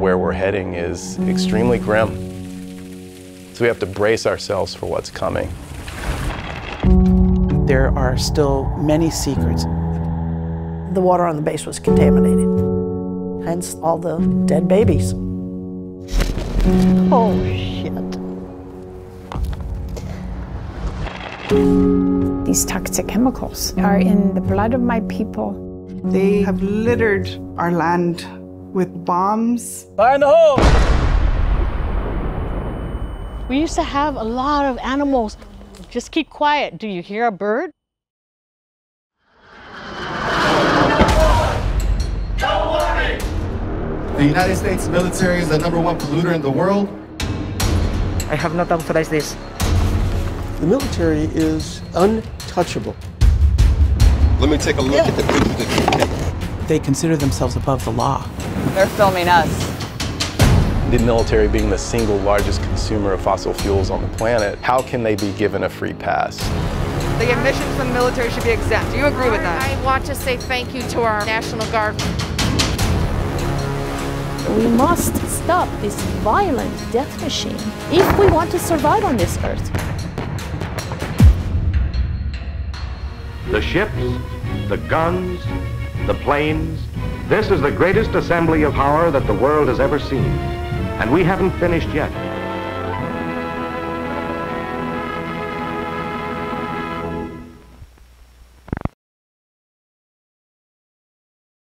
Where we're heading is extremely grim. So we have to brace ourselves for what's coming. There are still many secrets. The water on the base was contaminated, hence all the dead babies. Oh, shit. These toxic chemicals are in the blood of my people. They have littered our land with bombs. Find the hole! We used to have a lot of animals. Just keep quiet. Do you hear a bird? The United States military is the number one polluter in the world. I have not authorized this. The military is untouchable. Let me take a look yeah. at the pictures that you take. They consider themselves above the law. They're filming us. The military being the single largest consumer of fossil fuels on the planet, how can they be given a free pass? The emissions from the military should be exempt. Do you agree with that? I want to say thank you to our National Guard. We must stop this violent death machine if we want to survive on this earth. The ships, the guns, the planes, this is the greatest assembly of power that the world has ever seen. And we haven't finished yet.